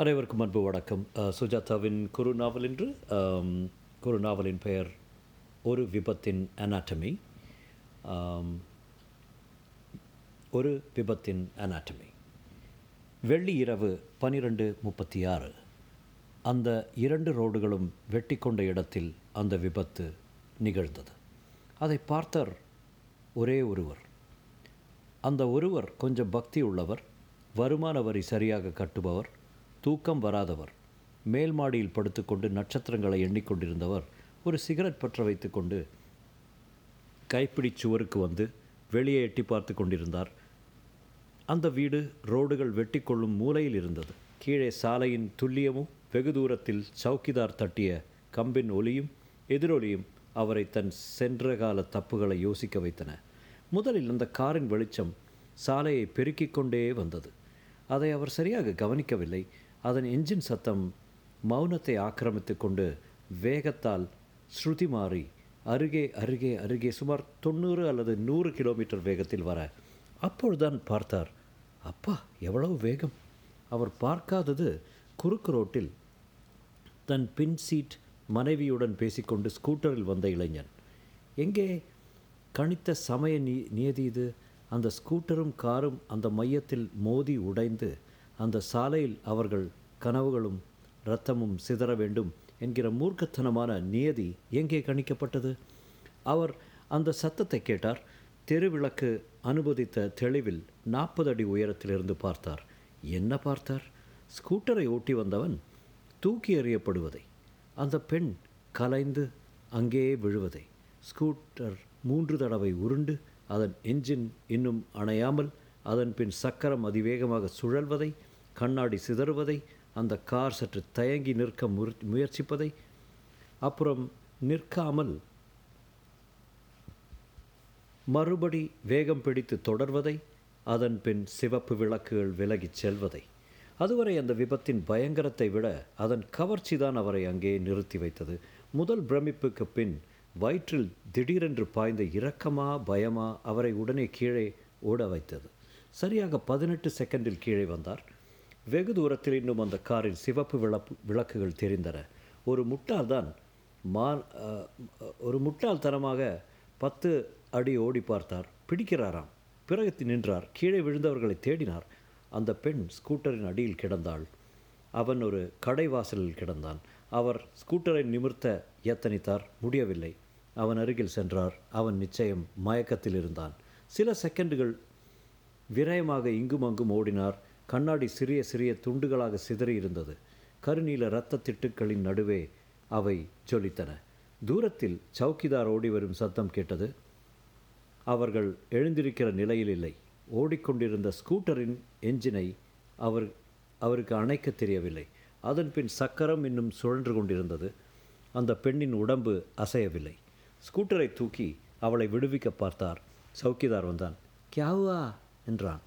அனைவருக்கும் அன்பு வணக்கம். சுஜாதாவின் குறு நாவல் என்று ஆம், குறு நாவலின் பெயர் ஒரு விபத்தின் அனாட்டமி ஒரு விபத்தின் அனாட்டமி வெள்ளி இரவு பனிரெண்டு முப்பத்தி ஆறு அந்த இரண்டு ரோடுகளும் வெட்டி கொண்ட இடத்தில் அந்த விபத்து நிகழ்ந்தது. அதை பார்த்தார் ஒரே ஒருவர். அந்த ஒருவர் கொஞ்சம் பக்தி உள்ளவர் வருமான வரி சரியாக கட்டுபவர் தூக்கம் வராதவர். மேல் மாடியில் படுத்துக்கொண்டு நட்சத்திரங்களை எண்ணிக்கொண்டிருந்தவர் ஒரு சிகரெட் பற்ற வைத்துக்கொண்டு கைப்பிடி சுவருக்கு வந்து வெளியே எட்டி பார்த்து கொண்டிருந்தார். அந்த வீடு ரோடுகள் வெட்டி கொள்ளும் மூலையில் இருந்தது. கீழே சாலையின் துல்லியமும் வெகு தூரத்தில் சவுக்கிதார் தட்டிய கம்பின் ஒலியும் எதிரொலியும் அவரை தன் சென்ற கால தப்புகளை யோசிக்க வைத்தன. முதலில் அந்த காரின் வெளிச்சம் சாலையை பெருக்கிக் கொண்டே வந்தது. அதை அவர் சரியாக கவனிக்கவில்லை. அதன் என்ஜின் சத்தம் மௌனத்தை ஆக்கிரமித்து கொண்டு வேகத்தால் ஸ்ருதி மாறி அருகே அருகே அருகே சுமார் தொண்ணூறு அல்லது நூறு கிலோமீட்டர் வேகத்தில் வர அப்பொழுதுதான் பார்த்தார். அப்பா எவ்வளவு வேகம்? அவர் பார்க்காதது குறுக்கு ரோட்டில் தன் பின் சீட் மனைவியுடன் பேசிக்கொண்டு ஸ்கூட்டரில் வந்த இளைஞன். எங்கே? கணித்த சமய நீ நியதி இது. அந்த ஸ்கூட்டரும் காரும் அந்த மையத்தில் மோதி உடைந்து அந்த சாலையில் அவர்கள் கனவுகளும் இரத்தமும் சிதற வேண்டும் என்கிற மூர்க்கத்தனமான நியதி எங்கே கணிக்கப்பட்டது? அவர் அந்த சத்தத்தை கேட்டார். தெருவிளக்கு அனுமதித்த தெளிவில் நாற்பது அடி உயரத்திலிருந்து பார்த்தார். என்ன பார்த்தார்? ஸ்கூட்டரை ஓட்டி வந்தவன் தூக்கி எறியப்படுவதை. அந்த பெண் கலைந்து அங்கேயே விழுவதை. ஸ்கூட்டர் மூன்று தடவை உருண்டு அதன் என்ஜின் இன்னும் அணையாமல் அதன் பின் சக்கரம் அதிவேகமாக சுழல்வதை கண்ணாடி சிதறுவதை அந்த கார் சற்று தயங்கி நிற்க முயற்சிப்பதை அப்புறம் நிற்காமல் மறுபடி வேகம் பிடித்து தொடர்வதை அதன் பின் சிவப்பு விளக்குகள் விலகிச் செல்வதை. அதுவரை அந்த விபத்தின் பயங்கரத்தை விட அதன் கவர்ச்சிதான் அவரை அங்கே நிறுத்தி வைத்தது. முதல் பிரமிப்புக்கு பின் வயிற்றில் திடீரென்று பாய்ந்த இரக்கமா பயமா அவரை உடனே கீழே ஓட வைத்தது. சரியாக பதினெட்டு செகண்டில் கீழே வந்தார். வெகு தூரத்தில் இன்னும் அந்த காரின் சிவப்பு விளப்பு விளக்குகள் தெரிந்தன. ஒரு முட்டாள்தான் மா அஹ், ஒரு முட்டாள்தனமாக பத்து அடி ஓடி பார்த்தார். பிடிக்கிறாராம். பிறகு நின்றார். கீழே விழுந்தவர்களை தேடினார். அந்த பெண் ஸ்கூட்டரின் அடியில் கிடந்தாள். அவன் ஒரு கடை வாசலில் கிடந்தான். அவர் ஸ்கூட்டரை நிமிர்த்த எத்தனித்தார். முடியவில்லை. அவன் அருகில் சென்றார். அவன் நிச்சயம் மயக்கத்தில் இருந்தான். சில செகண்டுகள் விரயமாக இங்கும் அங்கும் ஓடினார். கண்ணாடி சிறிய சிறிய துண்டுகளாக சிதறி இருந்தது கருநீல இரத்த திட்டுக்களின் நடுவே அவை ஜொலித்தன. தூரத்தில் சவுக்கிதார் ஓடி வரும் சத்தம் கேட்டது. அவர்கள் எழுந்திருக்கிற நிலையில் இல்லை. ஓடிக்கொண்டிருந்த ஸ்கூட்டரின் என்ஜினை அவர் அவருக்கு அணைக்க தெரியவில்லை. அதன் பின் சக்கரம் இன்னும் சுழன்று கொண்டிருந்தது. அந்த பெண்ணின் உடம்பு அசையவில்லை. ஸ்கூட்டரை தூக்கி அவளை விடுவிக்க பார்த்தார். சவுக்கிதார் வந்தான். கியாவா? என்றான்.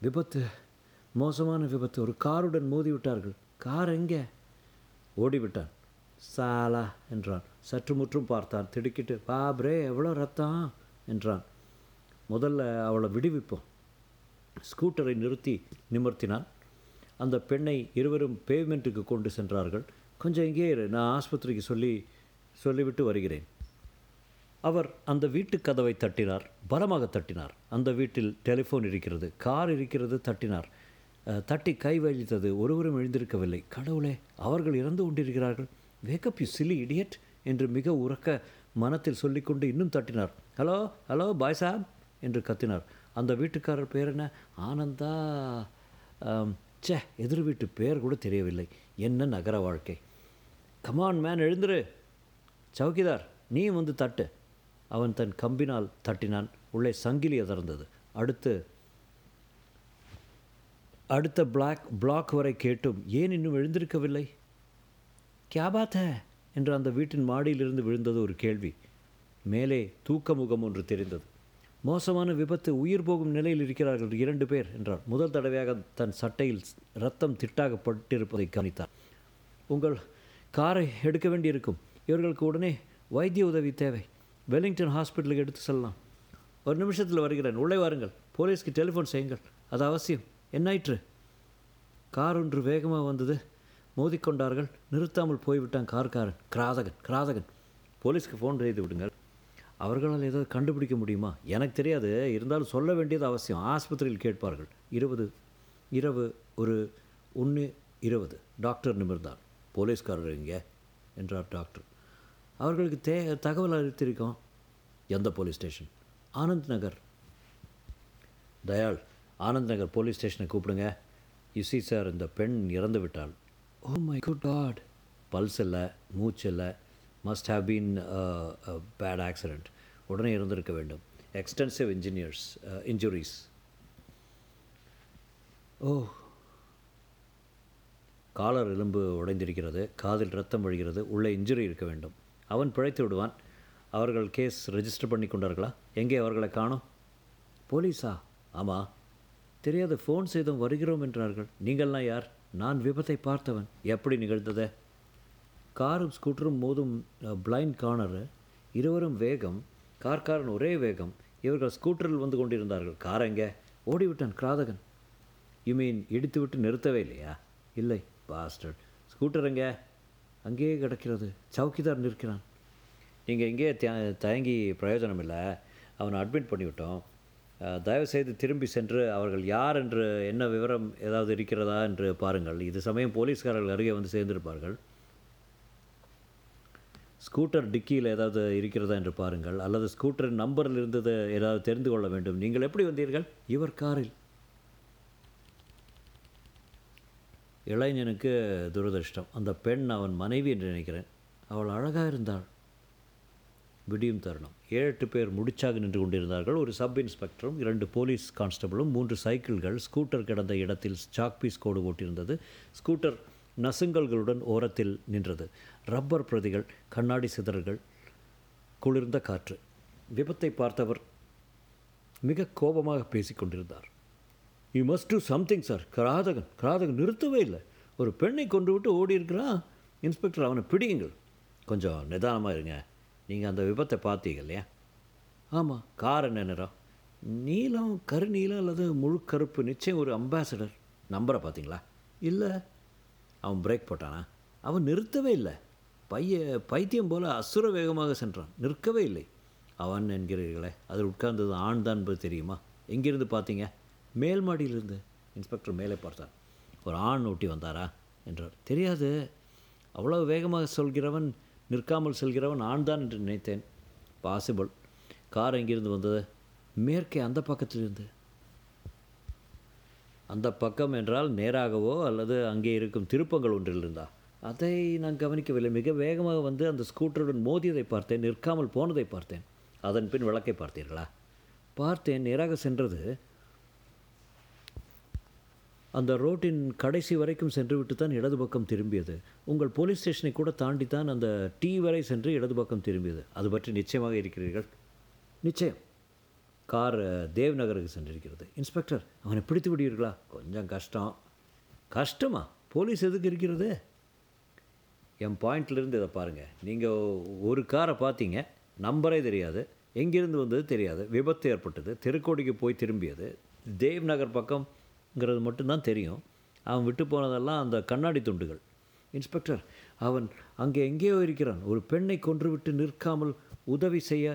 விபத்து. மோசமான விபத்து. ஒரு காருடன் மோதிவிட்டார்கள். கார் எங்கே? ஓடிவிட்டான். சாலா என்றான். சற்று முற்றும் பார்த்தான். திடுக்கிட்டு பாப்ரே எவ்வளோ ரத்தம்? என்றான். முதல்ல அவளை விடுவிப்போம். ஸ்கூட்டரை நிறுத்தி நிமர்த்தினான். அந்த பெண்ணை இருவரும் பேமெண்ட்டுக்கு கொண்டு சென்றார்கள். கொஞ்சம் இங்கே இரு. நான் ஆஸ்பத்திரிக்கு சொல்லி சொல்லிவிட்டு வருகிறேன். அவர் அந்த வீட்டு கதவை தட்டினார். பலமாக தட்டினார். அந்த வீட்டில் டெலிஃபோன் இருக்கிறது. கார் இருக்கிறது தட்டினார். தட்டி கை வழித்தது ஒருவரும் எழுந்திருக்கவில்லை. கடவுளே அவர்கள் இறந்து கொண்டிருக்கிறார்கள். வேக்கப் யூ சிலி இடியட் என்று மிக உறக்க மனத்தில் சொல்லிக்கொண்டு இன்னும் தட்டினார். ஹலோ ஹலோ பாய் சாப் என்று கத்தினார். அந்த வீட்டுக்காரர் பேர் என்ன? ஆனந்தா. சே ச்சே எதிர் வீட்டு பேர் கூட தெரியவில்லை. என்ன நகர வாழ்க்கை. கமான் மேன் எழுந்துரு. சவுக்கிதார் நீயும் வந்து தட்டு. அவன் தன் கம்பினால் தட்டினான். உள்ளே சங்கிலி அதிர்ந்தது அடுத்து அடுத்த பிளாக் பிளாக் வரை கேட்டும் ஏன் இன்னும் எழுந்திருக்கவில்லை? கியா என்று அந்த வீட்டின் மாடியிலிருந்து விழுந்தது ஒரு கேள்வி. மேலே தூக்க முகம் ஒன்று தெரிந்தது. மோசமான விபத்து உயிர் போகும் நிலையில் இருக்கிறார்கள் இரண்டு பேர் என்றார் முதல் தடவையாக தன் சட்டையில் ரத்தம் திட்டாக பட்டிருப்பதை கவனித்தார் உங்கள் காரை எடுக்க வேண்டியிருக்கும். இவர்களுக்கு உடனே வைத்திய உதவி தேவை. வெலிங்டன் ஹாஸ்பிட்டலுக்கு எடுத்து செல்லலாம். ஒரு நிமிஷத்தில் வருகிறேன். உள்ளே வாருங்கள். போலீஸ்க்கு டெலிஃபோன் செய்யுங்கள். அது அவசியம். என்னாயிற்று? கார் ஒன்று வேகமாக வந்தது. மோதிக்கொண்டார்கள். நிறுத்தாமல் போய்விட்டான் கார்காரன். கிராதகன் கிராதகன். போலீஸ்க்கு ஃபோன் செய்து விடுங்கள். அவர்களால் ஏதாவது கண்டுபிடிக்க முடியுமா? எனக்கு தெரியாது. இருந்தாலும் சொல்ல வேண்டியது அவசியம். ஆஸ்பத்திரியில் கேட்பார்கள். இருபது இரவு ஒரு ஒன்று இருபது. டாக்டர் நிமிர்ந்தார். போலீஸ்காரர் இங்கே என்றார் டாக்டர். அவர்களுக்கு தே தகவல் அறிவித்திருக்கோம். எந்த police station? Anand Nagar. Dayal Anand Nagar police ஸ்டேஷனை கூப்பிடுங்க. யுசி சார் இந்த பெண் இறந்து விட்டாள். Oh my good God pulse இல்லை மூச்சு இல்லை. Must have been bad accident உடனே இருந்திருக்க வேண்டும். Extensive engineers injuries oh collar எலும்பு உடைந்திருக்கிறது காதில் ரத்தம் வழிகிறது உள்ளே இன்ஜுரி இருக்க வேண்டும். அவன் பிழைத்து விடுவான். அவர்கள் கேஸ் ரெஜிஸ்டர் பண்ணி கொண்டார்களா? எங்கே அவர்களை காணோம்? போலீஸா? ஆமாம் தெரியாத ஃபோன் செய்தும் வருகிறோம் என்றார்கள். நீங்கள்லாம் யார்? நான் விபத்தை பார்த்தவன். எப்படி நிகழ்ந்தது? காரும் ஸ்கூட்டரும் மோதும் பிளைண்ட் கார்னர் இருவரும் வேகம் கார்காரன் ஒரே வேகம் இவர்கள் ஸ்கூட்டரில் வந்து கொண்டிருந்தார்கள். கார் எங்கே? ஓடிவிட்டான் கிராதகன். யூ மீன் இடித்து விட்டு நிறுத்தவே இல்லையா? இல்லை பாஸ்டர் ஸ்கூட்டர் எங்கே? அங்கேயே கிடக்கிறது. சவுக்கிதார் நிற்கிறான். நீங்கள் இங்கே தயங்கி பிரயோஜனம் இல்லை. அவனை அட்மிட் பண்ணிவிட்டோம். தயவுசெய்து திரும்பி சென்று அவர்கள் யார் என்று என்ன விவரம் ஏதாவது இருக்கிறதா என்று பாருங்கள். இது சமயம் போலீஸ்காரர்கள் அருகே வந்து சேர்ந்திருப்பார்கள். ஸ்கூட்டர் டிக்கியில் ஏதாவது இருக்கிறதா என்று பாருங்கள். அல்லது ஸ்கூட்டரின் நம்பரில் இருந்தது ஏதாவது தெரிந்து கொள்ள வேண்டும். நீங்கள் எப்படி வந்தீர்கள்? இவர் காரில். இளைஞனுக்கு துரதிர்ஷ்டம். அந்த பெண் அவன் மனைவி என்று நினைக்கிறேன். அவள் அழகாக இருந்தாள். விடியும் தருணம். ஏழு எட்டு பேர் முடிச்சாக நின்று கொண்டிருந்தார்கள். ஒரு சப் இன்ஸ்பெக்டரும் இரண்டு போலீஸ் கான்ஸ்டபிளும் மூன்று சைக்கிள்கள் ஸ்கூட்டர் கிடந்த இடத்தில் சாக் பீஸ் கோடு ஓட்டியிருந்தது. ஸ்கூட்டர் நசுங்கல்களுடன் ஓரத்தில் நின்றது. ரப்பர் பிரதிகள் கண்ணாடி சிதறல்கள் குளிர்ந்த காற்று. விபத்தை பார்த்தவர் மிக கோபமாக பேசிக் கொண்டிருந்தார். You must do something sir கிராதகன் கிராதகன் நிறுத்தவே இல்லை. ஒரு பெண்ணை கொண்டு விட்டு ஓடி இருக்கிறான் இன்ஸ்பெக்டர் அவனை பிடியுங்கள். கொஞ்சம் நிதானமாக இருங்க. நீங்கள் அந்த விபத்தை பார்த்தீங்க இல்லையா? ஆமாம் கார் என்ன நிறம் நீலம் கருநீலம் அல்லது முழு கருப்பு நிச்சயம் ஒரு அம்பாசடர் நம்பரை பார்த்தீங்களா? இல்லை. அவன் பிரேக் போட்டானா? அவன் நிறுத்தவே இல்லை. பைய பைத்தியம் போல அசுர வேகமாக சென்றான். நிற்கவே இல்லை. அவன் என்கிறீர்களே அதில் உட்கார்ந்தது ஆண் தான் என்பது தெரியுமா? எங்கிருந்து பார்த்தீங்க? மேல் மாடியிலிருந்து. இன்ஸ்பெக்டர் மேலே பார்த்தார் ஒரு ஆண் ஓட்டி வந்தாரா? என்றார். தெரியாது. அவ்வளவு வேகமாக சொல்கிறவன் நிற்காமல் செல்கிறவன் நான் தான் என்று நினைத்தேன். பாசிபிள் கார் எங்கிருந்து வந்தது? மேற்கே அந்த பக்கத்திலிருந்து. அந்த பக்கம் என்றால் நேராகவோ அல்லது அங்கே இருக்கும் திருப்பங்கள் ஒன்றில் இருந்தா. அதை நான் கவனிக்கவில்லை. மிக வேகமாக வந்து அந்த ஸ்கூட்டருடன் மோதியதை பார்த்தேன். நிற்காமல் போனதை பார்த்தேன். அதன் பின் விளக்கை பார்த்தீர்களா? பார்த்தேன். நேராக சென்றது அந்த ரோட்டின் கடைசி வரைக்கும் சென்றுவிட்டு தான் இடது பக்கம் திரும்பியது. உங்கள் போலீஸ் ஸ்டேஷனை கூட தாண்டி தான் அந்த டீ வரை சென்று இடது பக்கம் திரும்பியது. அது பற்றி நிச்சயமாக இருக்கிறீர்கள்? நிச்சயம். கார் தேவ் நகருக்கு சென்றிருக்கிறது. இன்ஸ்பெக்டர் அவனை பிடித்து விடுவீர்களா? கொஞ்சம் கஷ்டம். கஷ்டமா? போலீஸ் எதுக்கு இருக்கிறது? என் பாயிண்ட்லேருந்து இதை பாருங்கள் நீங்கள் ஒரு காரை பார்த்தீங்க நம்பரே தெரியாது. எங்கேருந்து வந்தது தெரியாது. விபத்து ஏற்பட்டது. திருக்கோடிக்கு போய் திரும்பியது. தேவ் நகர் ங்கிறது மட்டும்தான் தெரியும். அவன் விட்டு போனதெல்லாம் அந்த கண்ணாடி துண்டுகள். இன்ஸ்பெக்டர் அவன் அங்கே எங்கேயோ இருக்கிறான். ஒரு பெண்ணை கொன்றுவிட்டு நிற்காமல் உதவி செய்ய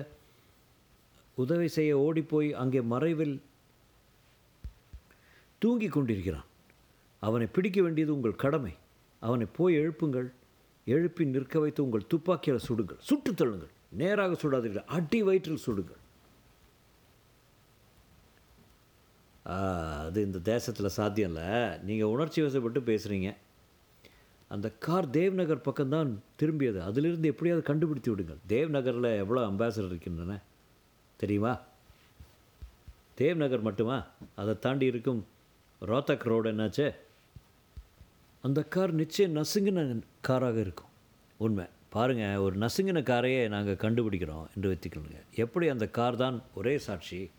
உதவி செய்ய ஓடிப்போய் அங்கே மறைவில் தூங்கிக் கொண்டிருக்கிறான். அவனை பிடிக்க வேண்டியது உங்கள் கடமை. அவனை போய் எழுப்புங்கள். எழுப்பி நிற்க வைத்து உங்கள் துப்பாக்கியால் சுடுங்கள். சுட்டு தள்ளுங்கள். நேராக சுடாதீர்கள். அடி வயிற்றில் சுடுங்கள். அது இந்த தேசத்தில் சாத்தியம் இல்லை. நீங்கள் உணர்ச்சி வசப்பட்டு பேசுகிறீங்க அந்த கார் தேவ்நகர் பக்கம்தான் திரும்பியது. அதிலிருந்து எப்படியாவது கண்டுபிடித்து விடுங்கள். தேவ்நகரில் எவ்வளோ அம்பாசடர் இருக்கின்றன? தெரியுமா? தேவ்நகர் மட்டுமா? அதை தாண்டி இருக்கும் ரோத்தக் ரோடு என்னாச்சு? அந்த கார் நிச்சயம் நசுங்கின காராக இருக்கும். உண்மை. பாருங்கள் ஒரு நசுங்கின காரையே நாங்கள் கண்டுபிடிக்கிறோம் என்று வைத்துக்கொள்ளுங்க. எப்படி அந்த கார் தான் ஒரே சாட்சி?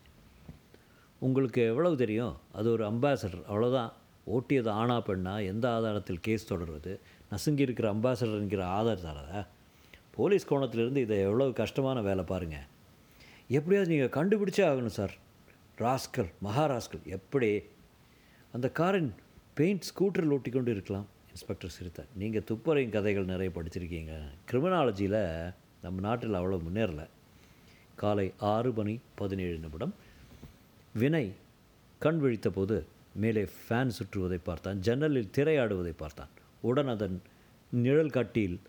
உங்களுக்கு எவ்வளவு தெரியும்? அது ஒரு அம்பாசடர் அவ்வளோதான் ஓட்டியது ஆனா பெண்ணா? எந்த ஆதாரத்தில் கேஸ் தொடர்வது? நசுங்கி இருக்கிற அம்பாசடர் என்கிற ஆதாரத்தாரதா போலீஸ் கோணத்திலிருந்து இதை எவ்வளவு கஷ்டமான வேலை பாருங்கள் எப்படியாவது நீங்கள் கண்டுபிடிச்சே ஆகணும் சார் ராஸ்கல் மகாராஸ்கல். எப்படி? அந்த காரின் பெயிண்ட் ஸ்கூட்டரில் ஓட்டி கொண்டு இருக்கலாம் இன்ஸ்பெக்டர் சிரித்தார் நீங்கள் துப்பறையும் கதைகள் நிறைய படிச்சிருக்கீங்க. கிரிமினாலஜியில் நம்ம நாட்டில் அவ்வளோ முன்னேறலை. காலை ஆறு மணி பதினேழு நிமிடம். வினய் கண் விழித்தபோது மேலே ஃபேன் சுற்றுவதை பார்த்தான். ஜன்னலில் திரையாடுவதை பார்த்தான். உடன் அதன் நிழல் கட்டியில்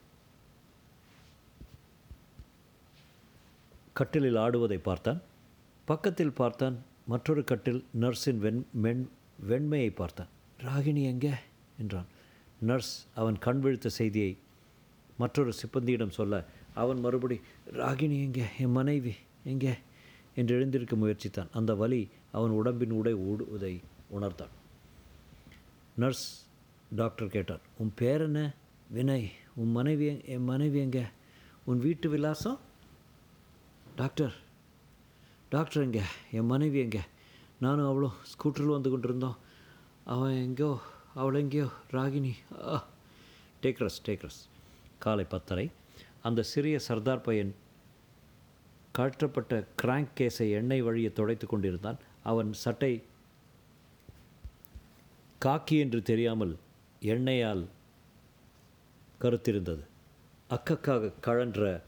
கட்டிலில் ஆடுவதை பார்த்தான். பக்கத்தில் பார்த்தான். மற்றொரு கட்டில் நர்ஸின் வெண் மென் வெண்மையை பார்த்தான். ராகிணி எங்கே? என்றான். நர்ஸ் அவன் கண் விழித்த செய்தியை மற்றொரு சிப்பந்தியிடம் சொல்ல அவன் மறுபடி ராகினி எங்கே? என் மனைவி எங்கே? என்று எழுந்திருக்க முயற்சித்தான். அந்த வலி அவன் உடம்பின் உடை ஓடுவதை உணர்த்தான் நர்ஸ் டாக்டர் கேட்டார் உன் பேர் என்ன வினய் உன் மனைவி என் மனைவி எங்கே? உன் வீட்டு விலாசம்? டாக்டர் டாக்டர் எங்கே? என் மனைவி எங்கே? நானும் அவளும் ஸ்கூட்டரில் வந்து கொண்டிருந்தோம். அவன் எங்கேயோ அவள் எங்கேயோ ராகினி. ஆ. டேக்ரஸ் டேக்ரஸ் காலை பத்தரை. அந்த சிறிய சர்தார் பையன் கழற்றப்பட்ட கிராங்க் கேஸை எண்ணெய் வழியை துடைத்து கொண்டிருந்தான். அவன் சட்டை காக்கி என்று தெரியாமல் எண்ணெயால் கருத்திருந்தது அக்கக்காக கழன்ற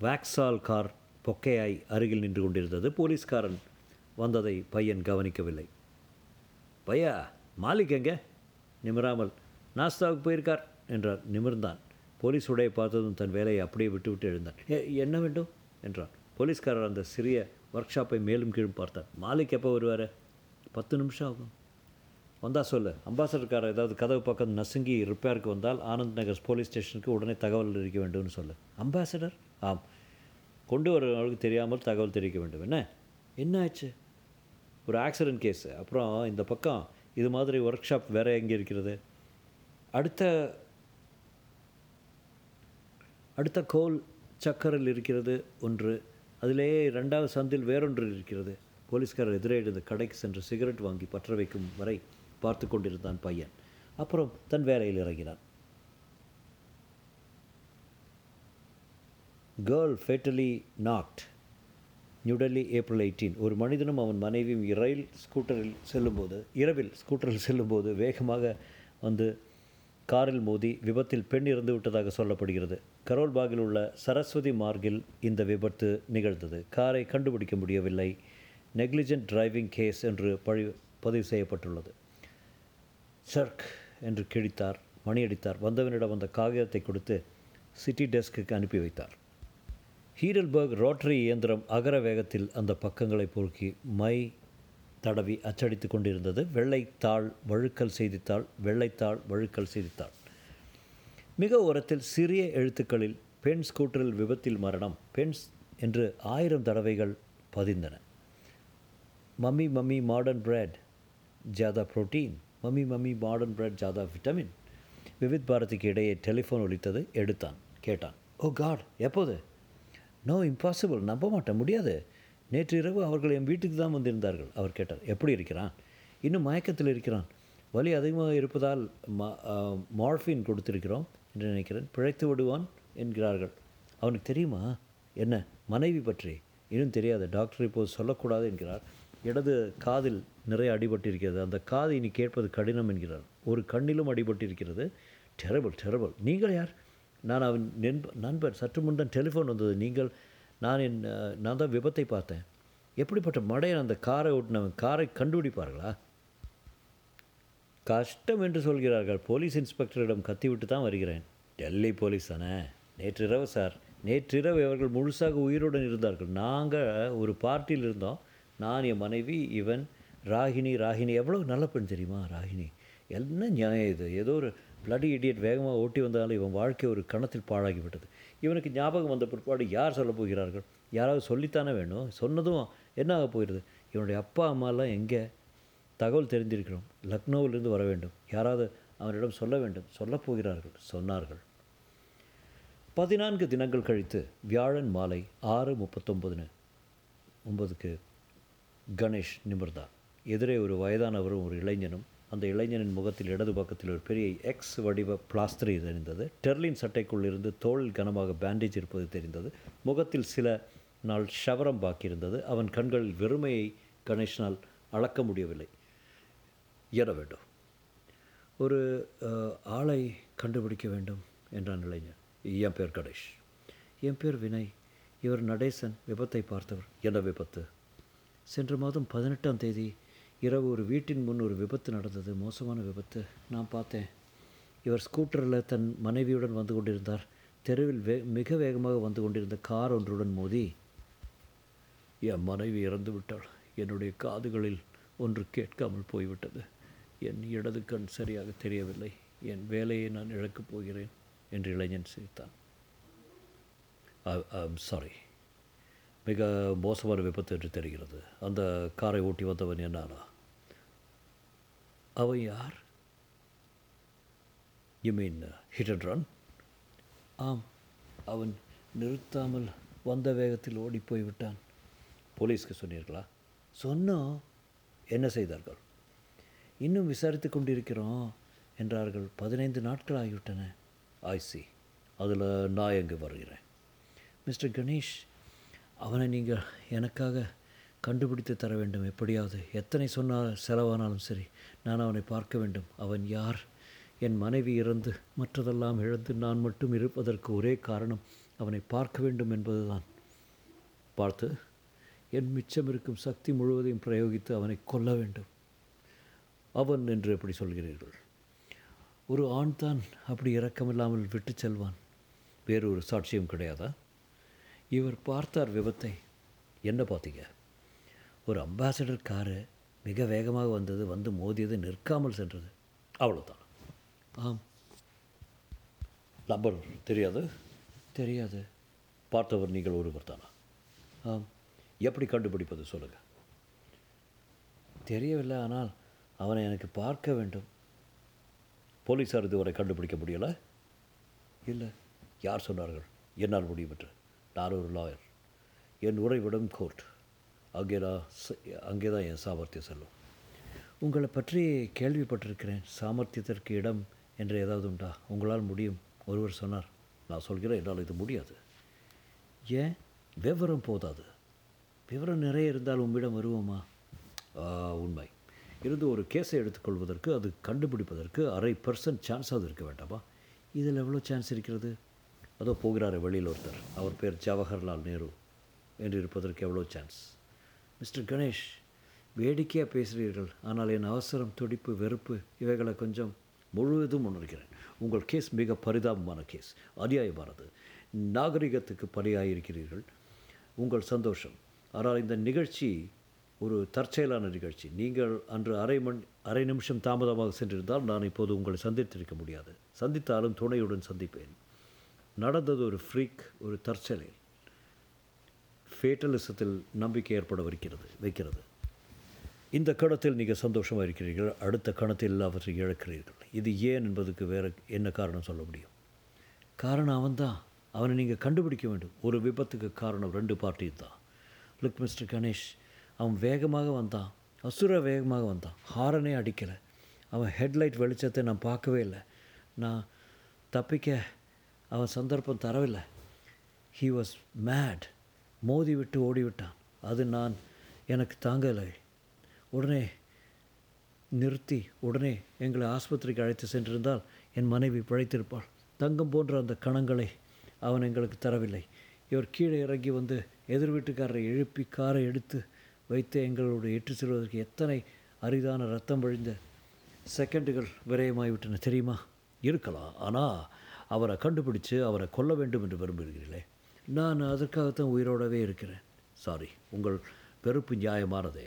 வேக்ஸால் கார் பொக்கையாய் அருகில் நின்று கொண்டிருந்தது. போலீஸ்காரன் வந்ததை பையன் கவனிக்கவில்லை. பையா மாலிக் எங்கே? நிமிராமல் நாஸ்தாவுக்கு போயிருக்கார் என்றார் நிமிர்ந்தான். போலீஸ் உடைய பார்த்ததும் தன் வேலையை அப்படியே விட்டுவிட்டு எழுந்தான். என்ன வேண்டும்? என்றான். போலீஸ்காரர் அந்த சிறிய ஒர்க் ஷாப்பை மேலும் கீழும் பார்த்தார். மாலிக் எப்போ வருவார்? பத்து நிமிஷம் ஆகும். வந்தால் சொல்லு. அம்பாசடர்காரர் ஏதாவது கதவு பக்கம் நசுங்கி ரிப்பேருக்கு வந்தால் ஆனந்த் நகர் போலீஸ் ஸ்டேஷனுக்கு உடனே தகவல் தெரிவிக்க வேண்டும்னு சொல்லு. அம்பாசடர்? ஆம். கொண்டு வரவங்களுக்கு தெரியாமல் தகவல் தெரிவிக்க வேண்டும். என்ன? என்ன ஆச்சு? ஒரு ஆக்சிடென்ட் கேஸ் அப்புறம் இந்த பக்கம் இது மாதிரி ஒர்க் ஷாப் வேறு எங்கே இருக்கிறது? அடுத்த அடுத்த கோல் சக்கரில் இருக்கிறது ஒன்று. அதிலே ரெண்டாவது சந்தில் வேறொன்று இருக்கிறது. போலீஸ்காரர் எதிரே இருந்த கடைக்கு சென்று சிகரெட் வாங்கி பற்ற வைக்கும் வரை பார்த்து கொண்டிருந்தான் பையன். அப்புறம் தன் வேலையில் இறங்கினான். Girl fatally knocked New Delhi April eighteen ஒரு மனிதனும் அவன் மனைவியும் ரயில் ஸ்கூட்டரில் செல்லும்போது இரவில் ஸ்கூட்டரில் செல்லும்போது வேகமாக வந்து காரில் மோதி விபத்தில் பெண் இறந்து விட்டதாக சொல்லப்படுகிறது. கரோல்பாகில் உள்ள சரஸ்வதி மார்கில் இந்த விபத்து நிகழ்ந்தது. காரை கண்டுபிடிக்க முடியவில்லை. நெக்லிஜென்ட் டிரைவிங் கேஸ் என்று பழி பதிவு செய்யப்பட்டுள்ளது. சர்க் என்று கிழித்தார் மணியடித்தார். வந்தவனிடம் அந்த காகிதத்தை கொடுத்து சிட்டி டெஸ்க்குக்கு அனுப்பி வைத்தார். ஹீரல்பர்க் ரோட்டரி இயந்திரம் அகர வேகத்தில் அந்த பக்கங்களை பொறுக்கி மை தடவி அச்சடித்து கொண்டிருந்தது. வெள்ளைத்தாள் வழுக்கல் செய்தித்தாள் வெள்ளைத்தாள் வழுக்கல் செய்தித்தாள். மிக ஓரத்தில் சிறிய எழுத்துக்களில் பெண் ஸ்கூட்டரில் விபத்தில் மரணம் பெண்ஸ் என்று ஆயிரம் தடவைகள் பதிந்தன. Mummy mummy modern bread ஜாதா protein mummy mummy modern bread ஜாதா vitamin Vividh பாரதிக்கு இடையே டெலிஃபோன் ஒலித்தது எடுத்தான் கேட்டான். Oh ஓ காட் எப்போது? நோ இம்பாசிபிள் நம்ப மாட்டேன் முடியாது. நேற்று இரவு அவர்கள் என் வீட்டுக்கு தான் வந்திருந்தார்கள். அவர் கேட்டார். எப்படி இருக்கிறான்? இன்னும் மயக்கத்தில் இருக்கிறான். வலி அதிகமாக இருப்பதால் மா மார்ஃபின் கொடுத்திருக்கிறோம். என்று நினைக்கிறேன். பிழைத்து விடுவான் என்கிறார்கள். அவனுக்கு தெரியுமா? என்ன? மனைவி பற்றி. இன்னும் தெரியாது. டாக்டர் இப்போது சொல்லக்கூடாது என்கிறார். இடது காதில் நிறைய அடிபட்டிருக்கிறது. அந்த காது இனி கேட்பது கடினம் என்கிறார். ஒரு கண்ணிலும் அடிபட்டிருக்கிறது. டெரபிள் டெரபிள் நீங்கள் யார்? நான் அவன் நண்ப நண்பர். சற்று முன் தான் டெலிஃபோன் வந்தது. நீங்கள் நான் என் நான் தான் விபத்தை பார்த்தேன். எப்படிப்பட்ட மடையன் அந்த காரை ஓட்டினவன்? காரை கண்டுபிடிப்பார்களா? கஷ்டம் என்று சொல்கிறார்கள். போலீஸ் இன்ஸ்பெக்டரிடம் கத்திவிட்டு தான் வருகிறேன். டெல்லி போலீஸ் தானே? நேற்றிரவு சார். நேற்றிரவு அவர்கள் முழுசாக உயிருடன் இருந்தார்கள். நாங்கள் ஒரு பார்ட்டியில் இருந்தோம். நான் என் மனைவி இவன் ராகினி ராகினி. எவ்வளோ நல்ல பெண் தெரியுமா ராகினி? என்ன நியாயம் இது? ஏதோ ஒரு பிளடி இடியட் வேகமாக ஓட்டி வந்தாலும் இவன் வாழ்க்கை ஒரு கணத்தில் பாழாகிவிட்டது. இவனுக்கு ஞாபகம் வந்த பிற்பாடு யார் சொல்ல போகிறார்கள்? யாராவது சொல்லித்தானே வேணும்? சொன்னதும் என்ன ஆக போயிடுது இவனுடைய அப்பா அம்மாலாம் எங்கே? தகவல் தெரிந்திருக்கிறோம். லக்னோவிலிருந்து வர வேண்டும். யாராவது அவனிடம் சொல்ல வேண்டும். சொல்லப் போகிறார்கள். சொன்னார்கள். பதினான்கு தினங்கள் கழித்து வியாழன் மாலை ஆறு முப்பத்தொம்பதுன்னு ஒன்பதுக்கு கணேஷ் நிமிர்ந்தார் எதிரே ஒரு வயதானவரும் ஒரு இளைஞனும் அந்த இளைஞனின் முகத்தில் இடது பக்கத்தில் ஒரு பெரிய எக்ஸ் வடிவ பிளாஸ்டரி தெரிந்தது. டெர்லின் சட்டைக்குள் இருந்து தோளில் கனமாக பேண்டேஜ் இருப்பது தெரிந்தது. முகத்தில் சில நாள் ஷவரம் பாக்கியிருந்தது. அவன் கண்களில் வெறுமையை கணேஷனால் அளக்க முடியவில்லை. என வேண்டும். ஒரு ஆளை கண்டுபிடிக்க வேண்டும் என்றான் இளைஞன். என் பேர் கணேஷ். என் பேர் வினய். இவர் நடேசன் விபத்தை பார்த்தவர். என்ன விபத்து? சென்ற மாதம் பதினெட்டாம் தேதி இரவு ஒரு வீட்டின் முன் ஒரு விபத்து நடந்தது. மோசமான விபத்து. நான் பார்த்தேன். இவர் ஸ்கூட்டரில் தன் மனைவியுடன் வந்து கொண்டிருந்தார். தெருவில் வே மிக வேகமாக வந்து கொண்டிருந்த கார் ஒன்றுடன் மோதி என் மனைவி இறந்து விட்டாள் என்னுடைய காதுகளில் ஒன்று கேட்காமல் போய்விட்டது. என் இடது கண் சரியாக தெரியவில்லை. என் வேலையை நான் இழக்கப் போகிறேன் என்று இளைஞன் சிரித்தான். சாரி மிக மோசமான விபத்து என்று தெரிகிறது. அந்த காரை ஓட்டி வந்தவன் என்னானா அவன் யார்? You mean hit and run ஆம். அவன் நிறுத்தாமல் வந்த வேகத்தில் ஓடிப்போய் விட்டான் போலீஸ்க்கு சொன்னீர்களா? சொன்னோம். என்ன செய்தார்கள்? இன்னும் விசாரித்து கொண்டிருக்கிறோம் என்றார்கள். பதினைந்து நாட்கள் ஆகிவிட்டன. ஐசி அதில் நான் எங்கே வருகிறேன்? மிஸ்டர் கணேஷ் அவனை நீங்கள் எனக்காக கண்டுபிடித்து தர வேண்டும். எப்படியாவது எத்தனை சொன்னால் செலவானாலும் சரி நான் அவனை பார்க்க வேண்டும். அவன் யார்? என் மனைவி இறந்து மற்றதெல்லாம் இழந்து நான் மட்டும் இருப்பதற்கு ஒரே காரணம் அவனை பார்க்க வேண்டும் என்பதுதான். பார்த்து என் மிச்சம் இருக்கும் சக்தி முழுவதையும் பிரயோகித்து அவனை கொல்ல வேண்டும். அவன் என்று எப்படி சொல்கிறீர்கள்? ஒரு ஆண் தான் அப்படி இரக்கமில்லாமல் விட்டு செல்வான். வேறு ஒரு சாட்சியம் கிடையாதா? இவர் பார்த்தார் விபத்தை. என்ன பார்த்தீங்க? ஒரு அம்பாசடர் காரு மிக வேகமாக வந்தது வந்து மோதியது நிற்காமல் சென்றது. அவ்வளோதான் ஆம். நம்பர் தெரியாது? தெரியாது. பார்த்தவர் நீங்கள் ஒருவர் தானா? ஆம். எப்படி கண்டுபிடிப்பது சொல்லுங்கள் தெரியவில்லை ஆனால் அவனை எனக்கு பார்க்க வேண்டும். போலீஸார் இதுவரை கண்டுபிடிக்க முடியலை. இல்லை யார் சொன்னார்கள்? என்னால் முடியும் நான் ஒரு லாயர் என் உறைவிடம் கோர்ட் அங்கே நான் அங்கே தான் என் சாமர்த்தியம் செல்லும். உங்களை பற்றி கேள்விப்பட்டிருக்கிறேன். சாமர்த்தியத்திற்கு இடம் என்று ஏதாவது உண்டா? உங்களால் முடியும். ஒருவர் சொன்னார் நான் சொல்கிறேன் என்னால் இது முடியாது. ஏன்? விவரம் போதாது. விவரம் நிறைய இருந்தால் உம்மிடம் வருவோமா? உண்மை. இருந்து ஒரு கேஸை எடுத்துக்கொள்வதற்கு அது கண்டுபிடிப்பதற்கு அரை பர்சன்ட் சான்ஸாவது இருக்க வேண்டாமா? இதில் எவ்வளோ சான்ஸ் இருக்கிறது? அதோ போகிறார் வெளியில் ஒருத்தர். அவர் பேர் ஜவஹர்லால் நேரு என்று இருப்பதற்கு எவ்வளோ சான்ஸ் மிஸ்டர் கணேஷ் வேடிக்கையாக பேசுகிறீர்கள். ஆனால் என் அவசரம் துடிப்பு வெறுப்பு இவைகளை கொஞ்சம் முழுவதும் உணர்கிறேன். உங்கள் கேஸ் மிக பரிதாபமான கேஸ் அநியாயமானது. நாகரிகத்துக்கு பலியாயிருக்கிறீர்கள். உங்கள் சந்தோஷம். ஆனால் இந்த நிகழ்ச்சி ஒரு தற்செயலான நிகழ்ச்சி. நீங்கள் அன்று அரை மண் அரை நிமிஷம் தாமதமாக சென்றிருந்தால் நான் இப்போது உங்களை சந்தித்திருக்க முடியாது. சந்தித்தாலும் துணையுடன் சந்திப்பேன். நடந்தது ஒரு ஃப்ரீக் ஒரு தற்செயல். ஃபேட்டலிசத்தில் நம்பிக்கை ஏற்பட வைக்கிறது. வைக்கிறது இந்த கணத்தில் நீங்கள் சந்தோஷமாக இருக்கிறீர்கள். அடுத்த கணத்தில் அவற்றை இழக்கிறீர்கள். இது ஏன் என்பதுக்கு வேறு என்ன காரணம் சொல்ல முடியும்? காரணம் அவன்தான். அவனை நீங்கள் கண்டுபிடிக்க வேண்டும். ஒரு விபத்துக்கு காரணம் ரெண்டு பார்ட்டியும் தான். லுக் மிஸ்டர் கணேஷ் அவன் வேகமாக வந்தான். அசுர வேகமாக வந்தான். ஹாரனே அடிக்கலை. அவன் ஹெட்லைட் வெளிச்சத்தை நான் பார்க்கவே இல்லை. நான் தப்பிக்க அவன் சந்தர்ப்பம் தரவில்லை. ஹீ வாஸ் மேட் மோதி விட்டு ஓடிவிட்டான். அது நான் எனக்கு தாங்கலை. உடனே நிறுத்தி உடனே எங்களை ஆஸ்பத்திரிக்கு அழைத்து சென்றிருந்தால் என் மனைவி பிழைத்திருப்பாள். தங்கம் போன்ற அந்த கணங்களை அவன் எங்களுக்கு தரவில்லை. இவர் கீழே இறங்கி வந்து எதிர் வீட்டுக்காரரை எழுப்பி காரை எடுத்து வைத்து எங்களோடு ஏற்றுச் செல்வதற்கு எத்தனை அரிதான ரத்தம் வழிந்த செகண்டுகள் விரயமாகிவிட்டன தெரியுமா? இருக்கலாம். ஆனால் அவரை கண்டுபிடிச்சு அவரை கொல்ல வேண்டும் என்று விரும்புகிறீர்களே. நான் அதற்காகத்தான் உயிரோடவே இருக்கிறேன். சாரி உங்கள் பெருப்பு நியாயமானதே.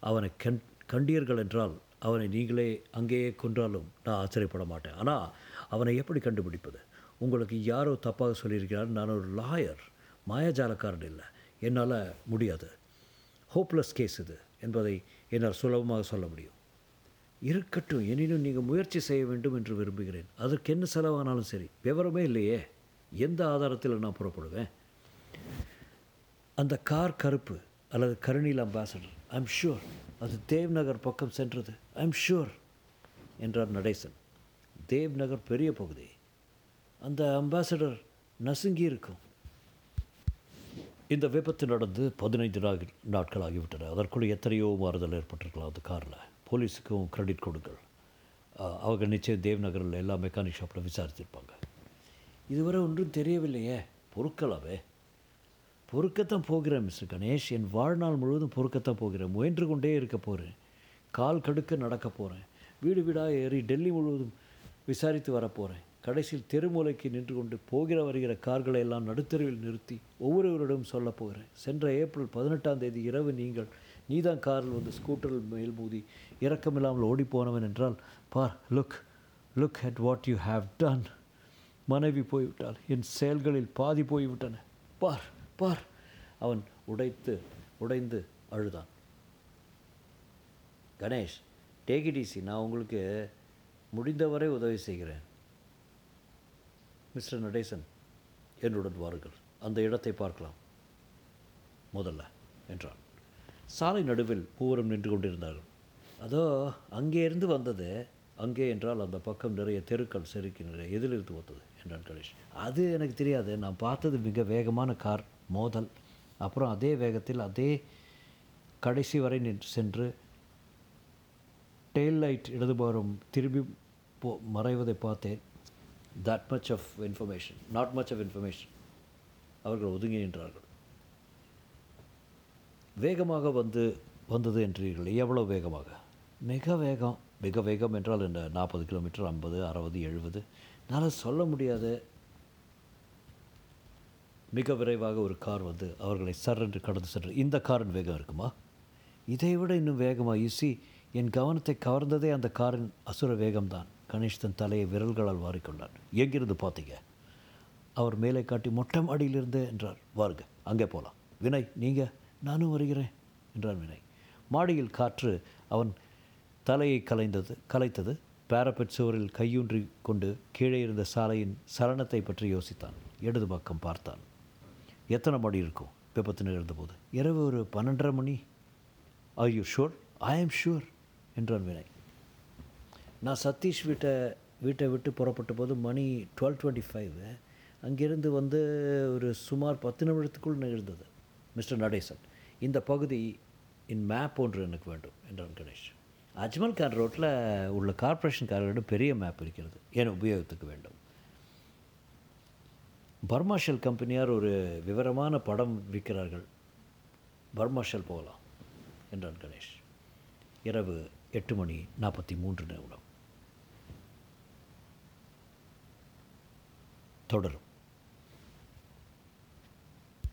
அவனை கண் கண்டீர்கள் என்றால் அவனை நீங்களே அங்கேயே கொன்றாலும் நான் ஆச்சரியப்பட மாட்டேன். ஆனால் அவனை எப்படி கண்டுபிடிப்பது? உங்களுக்கு யாரோ தப்பாக சொல்லியிருக்கிறார். நான் ஒரு லாயர் மாயாஜாலக்காரன் இல்லை. என்னால் முடியாது. ஹோப்லெஸ் கேஸ் இது என்பதை என்னால் சுலபமாக சொல்ல முடியும். இருக்கட்டும் எனினும் நீங்கள் முயற்சி செய்ய வேண்டும் என்று விரும்புகிறேன். அதற்கு என்ன செலவானாலும் சரி விவரமே இல்லையே. எந்த ஆதாரத்தில் நான் புறப்படுவேன்? அந்த கார் கருப்பு அல்லது கருணீல் அம்பாசடர் ஐம் ஷூர் அது தேவ்நகர் பக்கம் சென்றது. ஐம் ஷூர் என்றார் நடேசன். தேவ்நகர் பெரிய பகுதி. அந்த அம்பாசடர் நசுங்கி இருக்கும். இந்த விபத்து நடந்து பதினைந்து நாள் நாட்கள் ஆகிவிட்டன. அதற்குள் எத்தனையோ மாறுதல் ஏற்பட்டிருக்கலாம். அந்த காரில் போலீஸுக்கும் கிரெடிட் கொடுங்கள். அவங்க நிச்சயம் தேவ் நகரில் எல்லா மெக்கானிக் ஷாப்பில் விசாரிச்சிருப்பாங்க. இதுவரை ஒன்றும் தெரியவில்லையே. பொறுக்கலாவே பொறுக்கத்தான் போகிறேன் மிஸ்டர் கணேஷ். என் வாழ்நாள் முழுவதும் பொறுக்கத்தான் போகிறேன். முயன்று கொண்டே இருக்க போகிறேன் கால் கடுக்க நடக்க போகிறேன் வீடு வீடாக ஏறி டெல்லி முழுவதும் விசாரித்து வரப்போகிறேன் கடைசியில் தெருமூலைக்கு நின்று கொண்டு போகிற வருகிற கார்களை எல்லாம் நடுத்தெருவில் நிறுத்தி ஒவ்வொருவரிடம் சொல்லப் போகிறேன். சென்ற ஏப்ரல் பதினெட்டாம் தேதி இரவு நீங்கள் நீதான் காரில் வந்து ஸ்கூட்டரில் மேல் மோதி இறக்கமில்லாமல் ஓடிப்போனவன் என்றால் பார் look look at what you have done மனைவி போய்விட்டாள். என் செயல்களில் பாதி போய்விட்டன. பார் பார் அவன் உடைத்து உடைந்து அழுதான். கணேஷ் டேக் இட் ஈஸி நான் உங்களுக்கு முடிந்தவரை உதவி செய்கிறேன். மிஸ்டர் நடேசன் என்னுடன் வாருங்கள். அந்த இடத்தை பார்க்கலாம். முதல்ல என்றான். சாலை நடுவில் மூவரும் நின்று கொண்டிருந்தார்கள் அதோ அங்கே இருந்து வந்தது. அங்கே என்றால் அந்த பக்கம் நிறைய தெருக்கள் செருக்கி நிறைய எதிலிருந்து வந்தது என்றான் கணேஷ். அது எனக்கு தெரியாது. நான் பார்த்தது மிக வேகமான கார் மோதல். அப்புறம் அதே வேகத்தில் அதே கடைசி வரை நின்று சென்று டெயில் லைட் இடதுபுறம் திரும்பி போ மறைவதை பார்த்தேன். That much of information not much of information அவர்கள் ஒதுங்கி நின்றார்கள். வேகமாக வந்து வந்தது என்றீர்கள் எவ்வளோ வேகமாக? மிக வேகம் மிக வேகம் என்றால் என்ன? நாற்பது கிலோமீட்டர் ஐம்பது அறுபது எழுபது. என்னால் சொல்ல முடியாது மிக விரைவாக ஒரு கார் வந்து அவர்களை சர் என்று கடந்து சென்று இந்த காரின் வேகம் இருக்குமா? இதை விட இன்னும் வேகமாக யூசி என் கவனத்தை கவர்ந்ததே அந்த காரின் அசுர வேகம்தான். கணேஷ் தன் தலையை விரல்களால் வாரிக்கொண்டான் எங்கிருந்து பார்த்தீங்க? அவர் மேலே காட்டி மொட்டை மாடியிலிருந்து என்றார். வாருங்க அங்கே போகலாம் வினய் நீங்கள் நானும் வருகிறேன் என்றான் வினய். மாடியில் காற்று அவன் தலையை கலைந்தது கலைத்தது. பாரபெட் சுவரில் கையூன்றி கொண்டு கீழே இருந்த சாலையின் சலனத்தை பற்றி யோசித்தான். இடது பக்கம் பார்த்தான். எத்தனை மாடி இருக்கும்? விபத்து நிகழ்ந்தபோது. இரவு ஒரு பன்னெண்டரை மணி. ஐ யூ ஷூர் ஐ ஆம் ஷூர் என்றான் வினய். நான் சதீஷ் வீட்டை வீட்டை விட்டு புறப்பட்ட போது மணி டுவெல் டுவெண்ட்டி ஃபைவ் அங்கிருந்து வந்து ஒரு சுமார் பத்து நிமிடத்துக்குள் நிகழ்ந்தது. மிஸ்டர் நடேசன் இந்த பகுதி இன் மேப் ஒன்று எனக்கு வேண்டும் என்றான் கணேஷ். அஜ்மல் கான் ரோட்டில் உள்ள கார்ப்பரேஷன்காரர்களிடம் பெரிய மேப் இருக்கிறது என் உபயோகத்துக்கு வேண்டும்? பர்மாஷல் கம்பெனியார் ஒரு விவரமான படம் விற்கிறார்கள். பர்மாஷல் போகலாம் என்றான் கணேஷ். இரவு எட்டு மணி நாற்பத்தி மூன்று நிமிடம். தொடரும்.